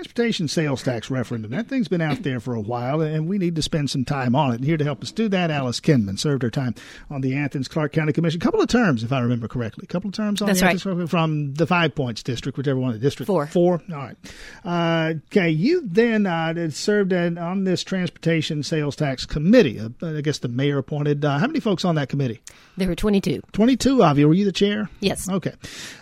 transportation sales tax referendum. That thing's been out there for a while, and we need to spend some time on it. And here to help us do that, Alice Kinman served her time on the Athens Clarke County Commission. A couple of terms, if I remember correctly. A couple of terms on That's the right. Athens from the Five Points District, whichever one of the district. Four. Four. All right. Uh, okay. You then uh, served in, on this transportation sales tax committee. Uh, I guess the mayor appointed. Uh, how many folks on that committee? There were 22. 22 of you. Were you the chair? Yes. Okay.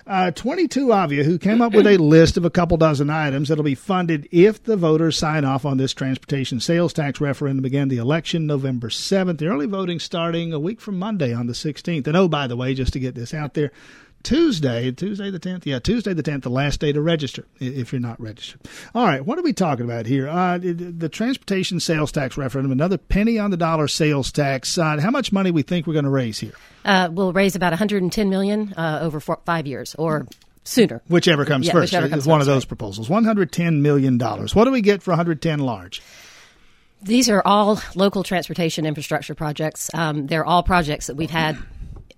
Uh, 22 of you who came up with a list of a couple dozen items that'll be funded if the voters sign off on this transportation sales tax referendum again. The election November 7th. The early voting starting a week from Monday on the 16th. And oh, by the way, just to get this out there, Tuesday, Tuesday the 10th? Yeah, Tuesday the 10th, the last day to register if you're not registered. All right, what are we talking about here? Uh, the, transportation sales tax referendum, another penny on the dollar sales tax. Uh, how much money we think we're going to raise here? Uh, we'll raise about 110 million uh, over four, five years or sooner. Whichever comes Yeah, first. whichever comes one first, of those right. proposals. $110 million. What do we get for 110 large? These are all local transportation infrastructure projects. Um, they're all projects that we've had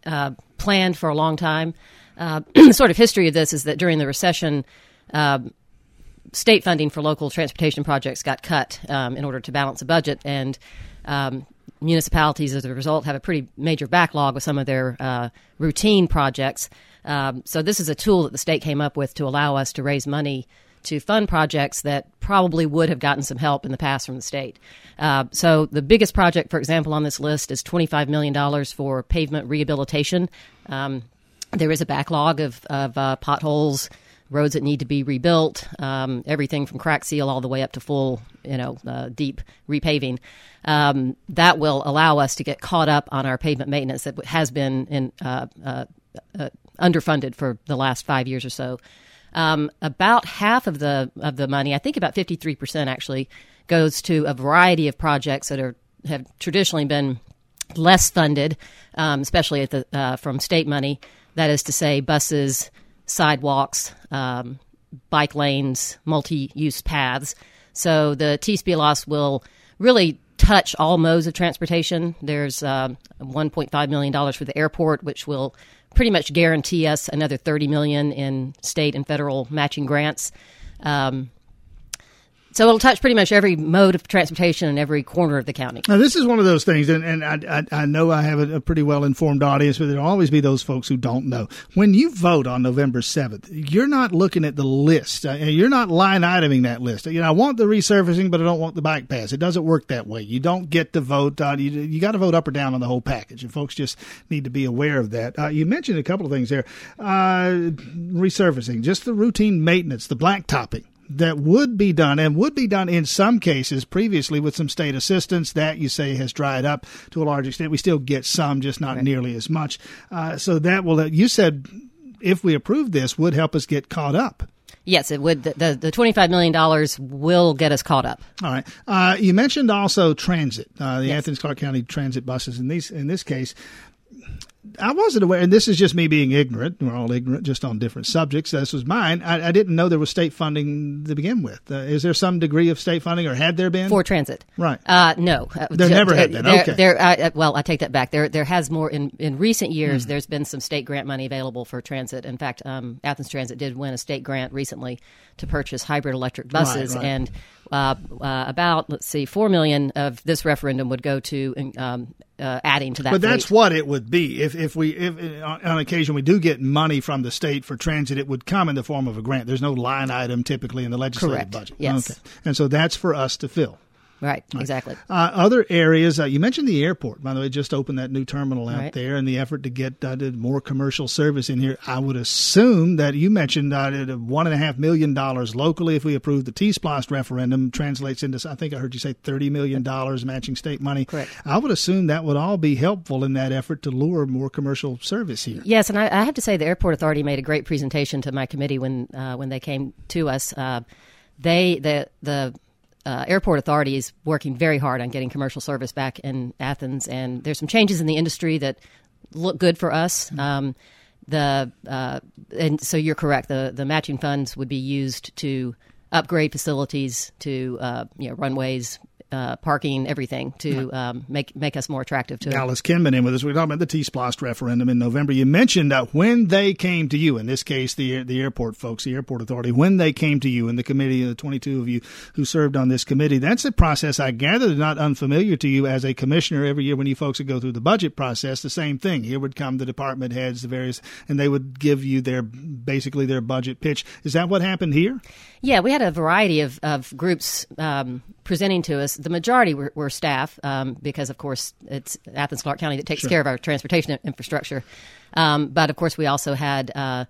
uh, planned for a long time. Uh, the sort of history of this is that during the recession, um, state funding for local transportation projects got cut um, in order to balance the budget, and um, municipalities, as a result, have a pretty major backlog with some of their uh, routine projects. Um, so this is a tool that the state came up with to allow us to raise money to fund projects that probably would have gotten some help in the past from the state. Uh, so the biggest project, for example, on this list is $25 million for pavement rehabilitation. Um, there is a backlog of, of uh, potholes, roads that need to be rebuilt, um, everything from crack seal all the way up to full, you know, uh, deep repaving. Um, that will allow us to get caught up on our pavement maintenance that has been in, uh, uh, uh, underfunded for the last five years or so. Um, about half of the of the money, I think about fifty three percent actually, goes to a variety of projects that are have traditionally been less funded, um, especially at the uh, from state money. That is to say, buses, sidewalks, um, bike lanes, multi-use paths. So the TSPLOST will really touch all modes of transportation. There's um, 1.5 million dollars for the airport, which will pretty much guarantee us another 30 million in state and federal matching grants. Um, so it'll touch pretty much every mode of transportation in every corner of the county. Now, this is one of those things, and, and I, I, I know I have a, a pretty well informed audience, but there'll always be those folks who don't know. When you vote on November 7th, you're not looking at the list. Uh, You're not line iteming that list. You know, I want the resurfacing, but I don't want the bike pass. It doesn't work that way. You don't get to vote. Uh, you you got to vote up or down on the whole package, and folks just need to be aware of that. Uh, you mentioned a couple of things there. Uh, resurfacing, just the routine maintenance, the blacktopping that would be done and would be done in some cases previously with some state assistance that you say has dried up to a large extent. We still get some, just not nearly as much. Uh, so that will, you said if we approve this, would help us get caught up. Yes, it would. The, the, the $25 million will get us caught up. All right. Uh, you mentioned also transit, uh, the Athens Clarke County transit buses. In these, in this case, I wasn't aware, and this is just me being ignorant. We're all ignorant, just on different subjects. This was mine. I, I didn't know there was state funding to begin with. Uh, is there some degree of state funding, or had there been? For transit. Right. Uh, no. Uh, There ju- never had been. There, Okay. there, uh, well, I take that back. There, there has more in, in recent years. There's been some state grant money available for transit. In fact, um, Athens Transit did win a state grant recently to purchase hybrid electric buses, right. and uh, uh, about let's see, four million of this referendum would go to um, uh, adding to that. But that's fleet. what it would be if if we if on on occasion we do get money from the state for transit, it would come in the form of a grant. There's no line item typically in the legislative Correct. budget. Yes. Okay. And so that's for us to fill. Right. Exactly. Uh, other areas, uh, you mentioned the airport. By the way, just opened that new terminal out Right. there, and the effort to get uh, more commercial service in here. I would assume that you mentioned uh, that one and a half million dollars locally, if we approve the T-Splost referendum, translates into I think I heard you say thirty million dollars matching state money. Correct. I would assume that would all be helpful in that effort to lure more commercial service here. Yes, and I, I have to say the airport authority made a great presentation to my committee when uh, when they came to us. Uh, they the the uh, airport authority is working very hard on getting commercial service back in Athens, and there's some changes in the industry that look good for us. Um, the uh, and so you're correct. The the matching funds would be used to upgrade facilities, to uh, you know runways, uh, parking, everything to um, make make us more attractive to. Alice Kinman in with us. We're talking about the T-Splost referendum in November. You mentioned that when they came to you, in this case, the the airport folks, the airport authority, when they came to you in the committee, the 22 of you who served on this committee, that's a process I gather not unfamiliar to you as a commissioner. Every year when you folks would go through the budget process, the same thing. Here would come the department heads, the various, and they would give you their basically their budget pitch. Is that what happened here? Yeah, we had a variety of, of groups um, presenting to us. The majority were, were staff um, because, of course, it's Athens Clarke County that takes sure. care of our transportation infrastructure. Um, but of course, we also had uh,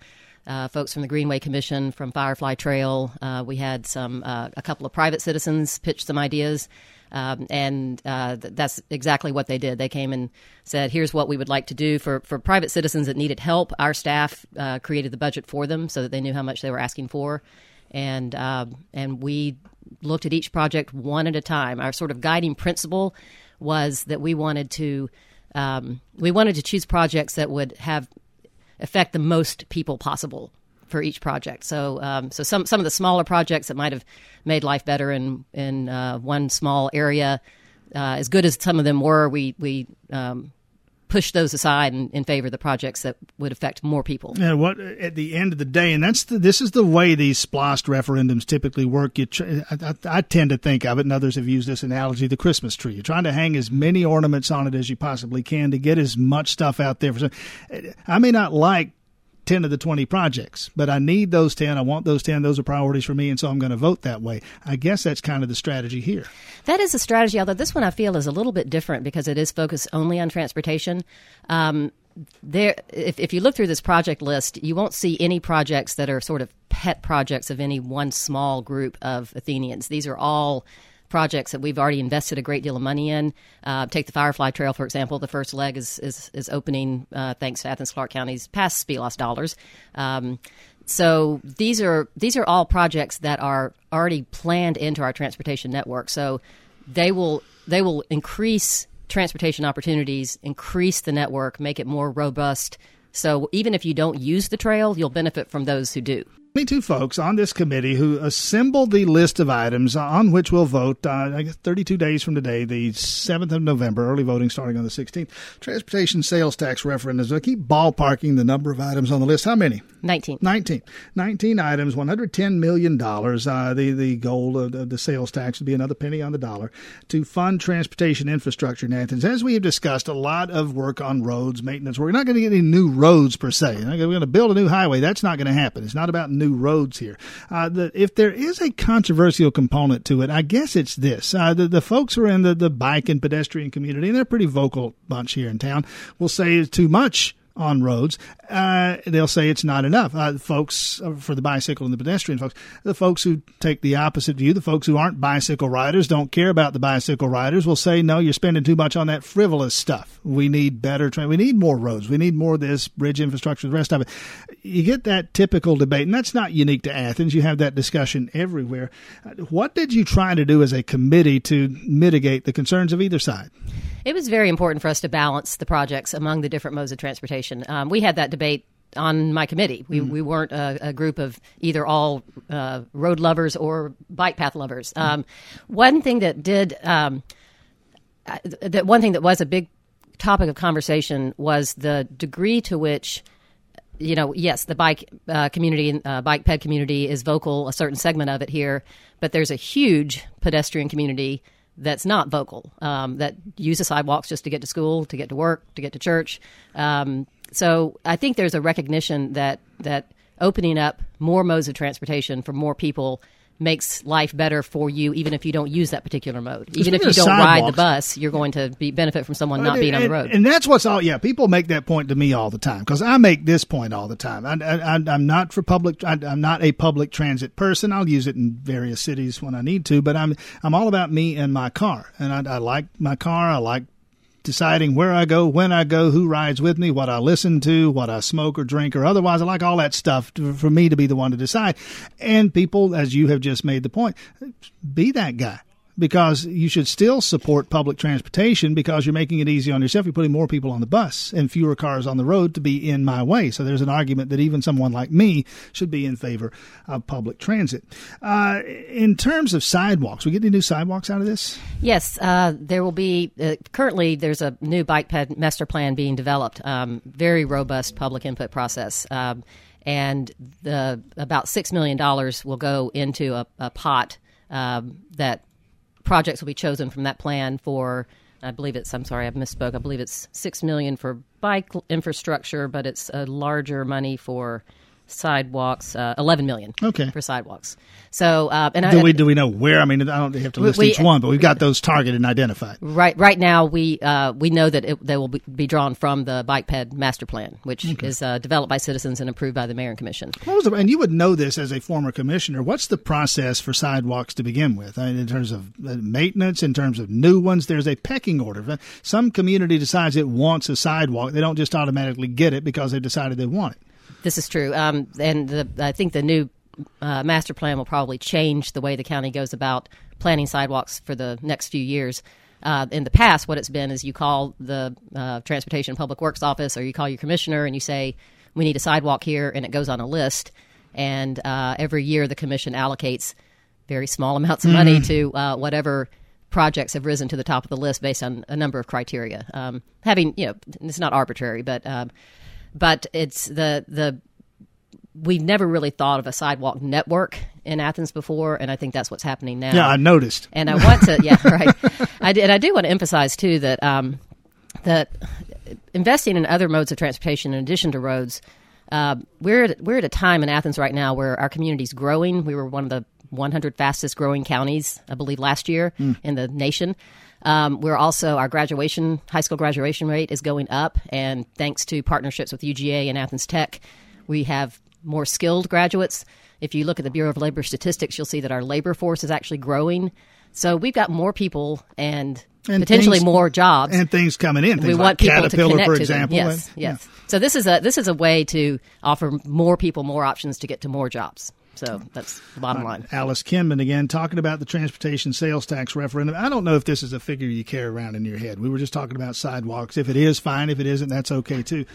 uh, folks from the Greenway Commission, from Firefly Trail. Uh, we had some uh, a couple of private citizens pitch some ideas. Um, and uh, th- that's exactly what they did. They came and said, "Here's what we would like to do for for private citizens that needed help." Our staff uh, created the budget for them so that they knew how much they were asking for, and uh, and we looked at each project one at a time. Our sort of guiding principle was that we wanted to um, we wanted to choose projects that would have affect the most people possible for each project. So, um, so some some of the smaller projects that might have made life better in in uh, one small area, uh, as good as some of them were, we we um, push those aside in, in, favor of the projects that would affect more people. Yeah, what at the end of the day, and that's the, this is the way these splost referendums typically work. You, I, I, I, tend to think of it, and others have used this analogy: the Christmas tree. You're trying to hang as many ornaments on it as you possibly can to get as much stuff out there. I may not like 10 of the 20 projects, but I need those 10. I want those 10. Those are priorities for me, and so I'm going to vote that way. I guess that's kind of the strategy here. That is a strategy, although this one I feel is a little bit different because it is focused only on transportation. Um, there, if, if you look through this project list, you won't see any projects that are sort of pet projects of any one small group of Athenians. These are all projects that we've already invested a great deal of money in. Uh, take the Firefly Trail, for example. The first leg is is, is opening uh, thanks to Athens Clarke County's past SPLOST dollars. Um, so these are these are all projects that are already planned into our transportation network. So they will they will increase transportation opportunities, increase the network, make it more robust. So even if you don't use the trail, you'll benefit from those who do. 22 folks on this committee who assembled the list of items on which we'll vote, uh, I guess 32 days from today, the 7th of November, early voting starting on the 16th. Transportation sales tax referendums. I keep ballparking the number of items on the list. How many? 19. 19. 19 items, $110 million. Uh, the, the goal of the sales tax would be another penny on the dollar to fund transportation infrastructure in Athens. As we have discussed, a lot of work on roads, maintenance. We're not going to get any new roads per se. We're going to build a new highway. That's not going to happen. It's not about new roads here. Uh, the, if there is a controversial component to it, I guess it's this. Uh, the, the folks who are in the, the bike and pedestrian community, and they're a pretty vocal bunch here in town, will say it's too much on roads, uh, they'll say it's not enough. Uh, folks uh, for the bicycle and the pedestrian folks, the folks who take the opposite view, the folks who aren't bicycle riders, don't care about the bicycle riders, will say, no, you're spending too much on that frivolous stuff. We need better, tra- we need more roads, we need more of this bridge infrastructure, the rest of it. You get that typical debate, and that's not unique to Athens. You have that discussion everywhere. What did you try to do as a committee to mitigate the concerns of either side? It was very important for us to balance the projects among the different modes of transportation. Um, we had that debate on my committee. We, mm. we weren't a, a, group of either all uh, road lovers or bike path lovers. Mm. Um, one thing that did um, uh, that one thing that was a big topic of conversation was the degree to which you know, yes, the bike uh, community, uh, bike ped community is vocal, a certain segment of it here, but there's a huge pedestrian community that's not vocal, um, that uses sidewalks just to get to school, to get to work, to get to church. Um, so I think there's a recognition that that opening up more modes of transportation for more people makes life better for you, even if you don't use that particular mode. Even if you don't ride the bus, you're going to be benefit from someone not being on the road. And that's what's all. Yeah, people make that point to me all the time because I make this point all the time. I, am not for public. I, I'm not a public transit person. I'll use it in various cities when I need to, but I'm I'm all about me and my car, and I, I like my car. I like deciding where I go, when I go, who rides with me, what I listen to, what I smoke or drink or otherwise. I like all that stuff to, for me to be the one to decide. And people, as you have just made the point, be that guy because you should still support public transportation because you're making it easy on yourself. You're putting more people on the bus and fewer cars on the road to be in my way. So there's an argument that even someone like me should be in favor of public transit. Uh, in terms of sidewalks, we get any new sidewalks out of this? Yes, uh, there will be. Uh, currently, there's a new bike ped master plan being developed. Um, very robust public input process. Um, and the about six million dollars will go into a, a pot um, that projects will be chosen from that plan for. I believe it's. I'm sorry, I misspoke. I believe it's six million for bike infrastructure, but it's a larger money for sidewalks, uh, 11 million okay. for sidewalks. So, uh, and do I, we do we know where? I mean, I don't have to list We- each one, but we've got those targeted and identified. right right now we uh, we know that it, they will be, be drawn from the bike ped master plan, which is uh, developed by citizens and approved by the mayor and commission. The, and you would know this as a former commissioner. What's the process for sidewalks to begin with? I mean, in terms of uh, maintenance, in terms of new ones, there's a pecking order. Some community decides it wants a sidewalk. They don't just automatically get it because they've decided they want it. This is true, um, and the, I think the new uh, master plan will probably change the way the county goes about planning sidewalks for the next few years. Uh, in the past, what it's been is you call the uh, Transportation and Public Works office or you call your commissioner and you say, We need a sidewalk here, and it goes on a list. And uh, every year, the commission allocates very small amounts of money to uh, whatever projects have risen to the top of the list based on a number of criteria. Um, having, you know, it's not arbitrary, but um, but it's the the we've never really thought of a sidewalk network in Athens before, and I think that's what's happening now. Yeah, I noticed. And I want to, yeah, right. I did, and I do want to emphasize too that um, that investing in other modes of transportation in addition to roads, uh, we're at, we're at a time in Athens right now where our community's growing. We were one of the 100 fastest growing counties, I believe, last year in the nation. Um, we're also our graduation, high school graduation rate is going up, and thanks to partnerships with UGA and Athens Tech, we have more skilled graduates. If you look at the Bureau of Labor Statistics, you'll see that our labor force is actually growing. So we've got more people and, And potentially things- more jobs. And things coming in. Things we like want people to Caterpillar, connect for to example. them. Yes, and- yes. So this is a this is a way to offer more people more options to get to more jobs. So that's the bottom line. Alice Kinman again talking about the transportation sales tax referendum. I don't know if this is a figure you carry around in your head. We were just talking about sidewalks. If it is, fine. If it isn't, that's okay too.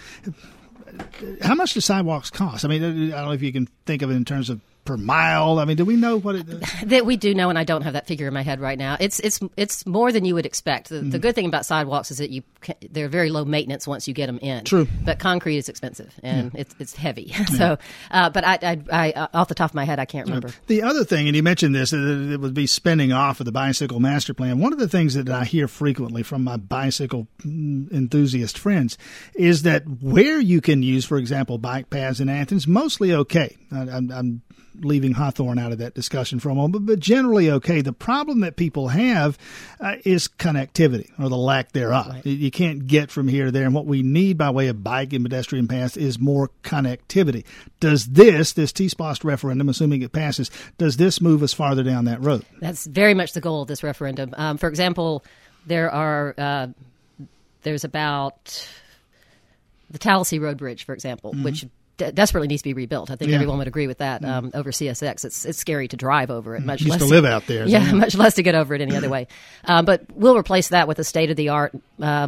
How much do sidewalks cost? I mean, I don't know if you can think of it in terms of per mile. I mean, do we know what it? that we do know, and I don't have that figure in my head right now. It's it's it's more than you would expect. The, Mm-hmm. the good thing about sidewalks is that you they're very low maintenance once you get them in. True. but concrete is expensive and it's it's heavy. so, uh, but I, I I uh, off the top of my head, I can't remember. The other thing, and you mentioned this, it would be spinning off of the bicycle master plan. One of the things that I hear frequently from my bicycle mm, enthusiast friends is that where you can use, for example, bike paths in Athens, mostly okay. I, I'm, I'm leaving Hawthorne out of that discussion for a moment, but generally okay. The problem that people have uh, is connectivity or the lack thereof. You- You can't get from here to there, and what we need by way of bike and pedestrian paths is more connectivity. Does this, this T-SPLOST referendum, assuming it passes, does this move us farther down that road? That's very much the goal of this referendum. Um, for example, there are uh, there's about the Tallassee Road Bridge, for example, which de- desperately needs to be rebuilt. I think. Yeah. Everyone would agree with that. Um, over CSX, it's it's scary to drive over it. Much less to live out there, Yeah, yeah. much less to get over it any other way. Um, but we'll replace that with a state of the art. Uh,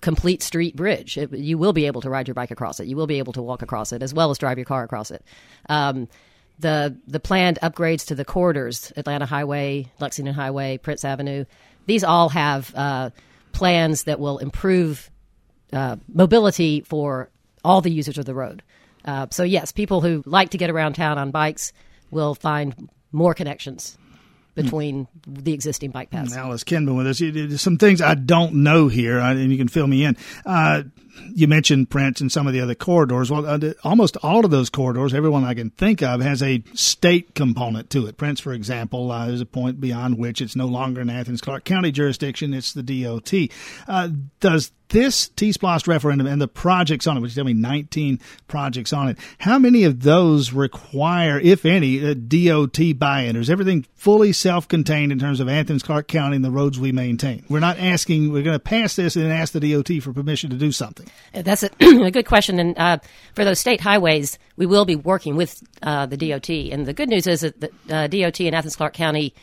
complete street bridge. It, you will be able to ride your bike across it. You will be able to walk across it as well as drive your car across it. Um, the the planned upgrades to the corridors, Atlanta Highway, Lexington Highway, Prince Avenue, these all have uh, plans that will improve uh, mobility for all the users of the road. Uh, so yes, people who like to get around town on bikes will find more connections between the existing bike paths. Alice Kinman with us. Some things I don't know here, uh, and you can fill me in. Uh, you mentioned Prince and some of the other corridors. Well, uh, almost all of those corridors, everyone I can think of, has a state component to it. Prince, for example, uh, there's a point beyond which it's no longer an Athens Clarke County jurisdiction; it's the DOT. Uh, does this T-SPLOST referendum and the projects on it, which tell me 19 projects on it, how many of those require, if any, a DOT buy-in? Or is everything fully self-contained in terms of Athens, Clarke County, and the roads we maintain? We're not asking, we're going to pass this and ask the DOT for permission to do something. That's a, a good question. And uh, for those state highways, we will be working with uh, the DOT. And the good news is that the uh, DOT in Athens Clarke County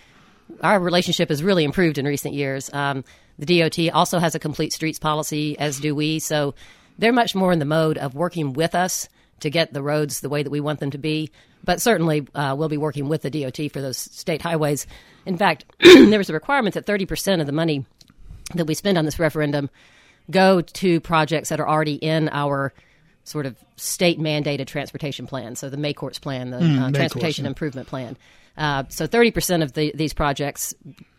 our relationship has really improved in recent years. Um, the DOT also has a complete streets policy, as do we. So they're much more in the mode of working with us to get the roads the way that we want them to be. But certainly, uh, we'll be working with the DOT for those state highways. In fact, there was a requirement that 30% of the money that we spend on this referendum go to projects that are already in our sort of state mandated transportation plan. So the MACORTS plan, the Mm, uh, Transportation yeah. Improvement Plan. Uh, so 30% of the, these projects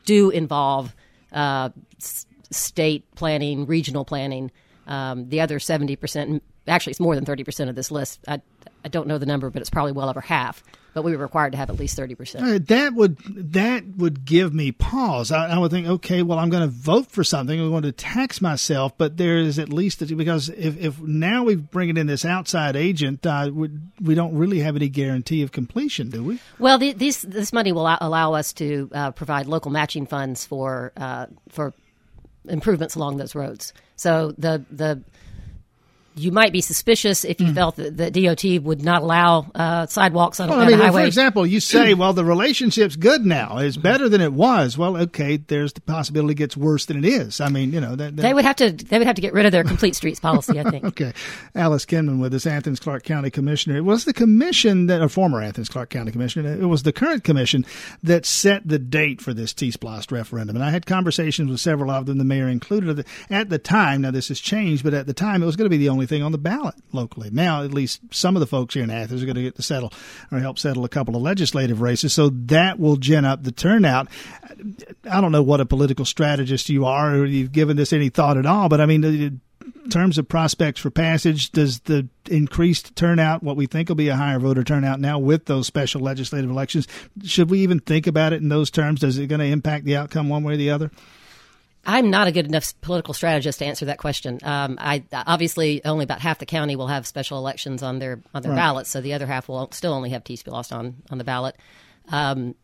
do involve uh, s- state planning, regional planning. Um, the other 70%, actually, it's more than 30% of this list. I, I don't know the number, but it's probably well over half. But we were required to have at least 30%. Uh, that would that would give me pause. I, I would think, okay, well, I'm going to vote for something. I'm going to tax myself, but there is at least a, because if, if now we bring it in this outside agent, uh, we, we don't really have any guarantee of completion, do we? Well, the, these, this money will allow, allow us to uh, provide local matching funds for uh, for improvements along those roads. So the the you might be suspicious if you Hmm. felt that the DOT would not allow uh, sidewalks on, Well, I mean, a for example, you say, well, the relationship's good now. It's better than it was. Well, okay, there's the possibility it gets worse than it is. I mean, you know, that, that they would have to they would have to get rid of their complete streets policy. I think. Okay. Alice Kinman with us, Athens Clarke County Commissioner. It was the commission that, a former Athens Clarke County Commissioner, it was the current commission that set the date for this T-Splost referendum. And I had conversations with several of them, the mayor included. At the time, now this has changed, but at the time it was going to be the only thing on the ballot locally. Now, at least some of the folks here in Athens are going to get to settle or help settle a couple of legislative races. So that will gin up the turnout. I don't know what a political strategist you are or you've given this any thought at all, but I mean, in terms of prospects for passage, does the increased turnout, what we think will be a higher voter turnout now with those special legislative elections, should we even think about it in those terms? Does it going to impact the outcome one way or the other? I'm not a good enough political strategist to answer that question. Um, I obviously only about half the county will have special elections on their on their Right. ballots, so the other half will still only have T-Splost on on the ballot. Um,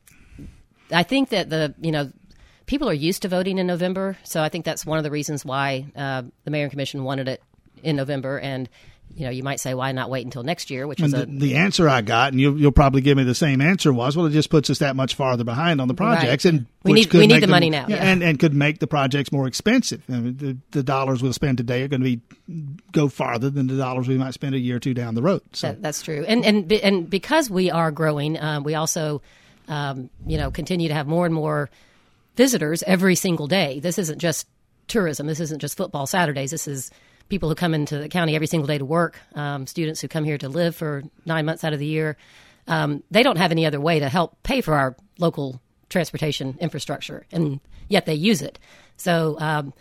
I think that the you know people are used to voting in November, so I think that's one of the reasons why uh, the mayor and commission wanted it in November. And you know, you might say, why not wait until next year? Which And is the, a the answer I got, and you'll, you'll probably give me the same answer, was, well, it just puts us that much farther behind on the projects, Right. and We need- we need the them- money now, yeah. and and could make the projects more expensive. I mean, the, the dollars we'll spend today are going to be go farther than the dollars we might spend a year or two down the road. So That, that's true, and and and because we are growing, um, we also, um, you know, continue to have more and more visitors every single day. This isn't just tourism. This isn't just football Saturdays. This is people who come into the county every single day to work. Um, students who come here to live for nine months out of the year. Um, they don't have any other way to help pay for our local transportation infrastructure, and yet they use it. So. Um,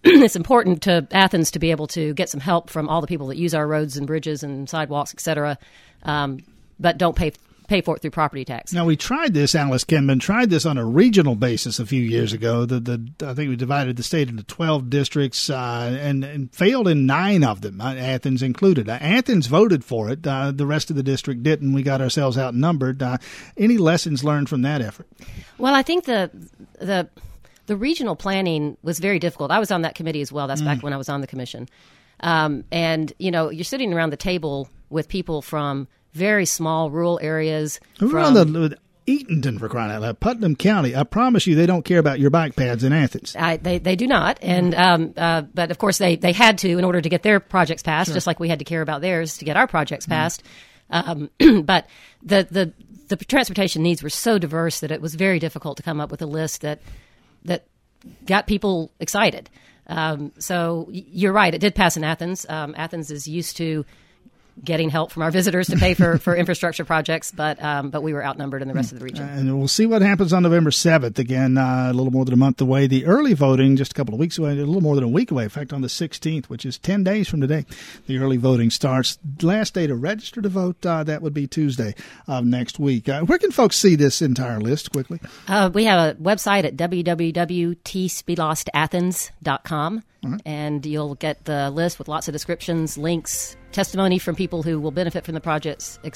it's important to Athens to be able to get some help from all the people that use our roads and bridges and sidewalks, et cetera, um, but don't pay pay for it through property tax. Now we tried this. Alice Kinman tried this on a regional basis a few years ago. The, the I think we divided the state into twelve districts uh, and, and failed in nine of them, uh, Athens included. Uh, Athens voted for it. Uh, the rest of the district didn't. We got ourselves outnumbered. Uh, any lessons learned from that effort? Well, I think the the the regional planning was very difficult. I was on that committee as well. That's back when I was on the commission. Um, and you know, you're sitting around the table with people from very small rural areas. We're from, on the Eatonton for crying out loud, Putnam County. I promise you, they don't care about your bike pads in Athens. I, they they do not, and um, uh, but of course they they had to in order to get their projects passed, just like we had to care about theirs to get our projects passed. Um, but the the the transportation needs were so diverse that it was very difficult to come up with a list that that got people excited. Um, so you're right; it did pass in Athens. Um, Athens is used to getting help from our visitors to pay for, for infrastructure projects, but um, but we were outnumbered in the rest of the region. And we'll see what happens on November 7th. Again, uh, a little more than a month away. The early voting, just a couple of weeks away, a little more than a week away. In fact, on the 16th, which is 10 days from today, the early voting starts. Last day to register to vote, uh, that would be Tuesday of next week. Uh, where can folks see this entire list quickly? Uh, we have a website at www.tsplostathens.com, and you'll get the list with lots of descriptions, links, testimony from people who will benefit from the projects, etc.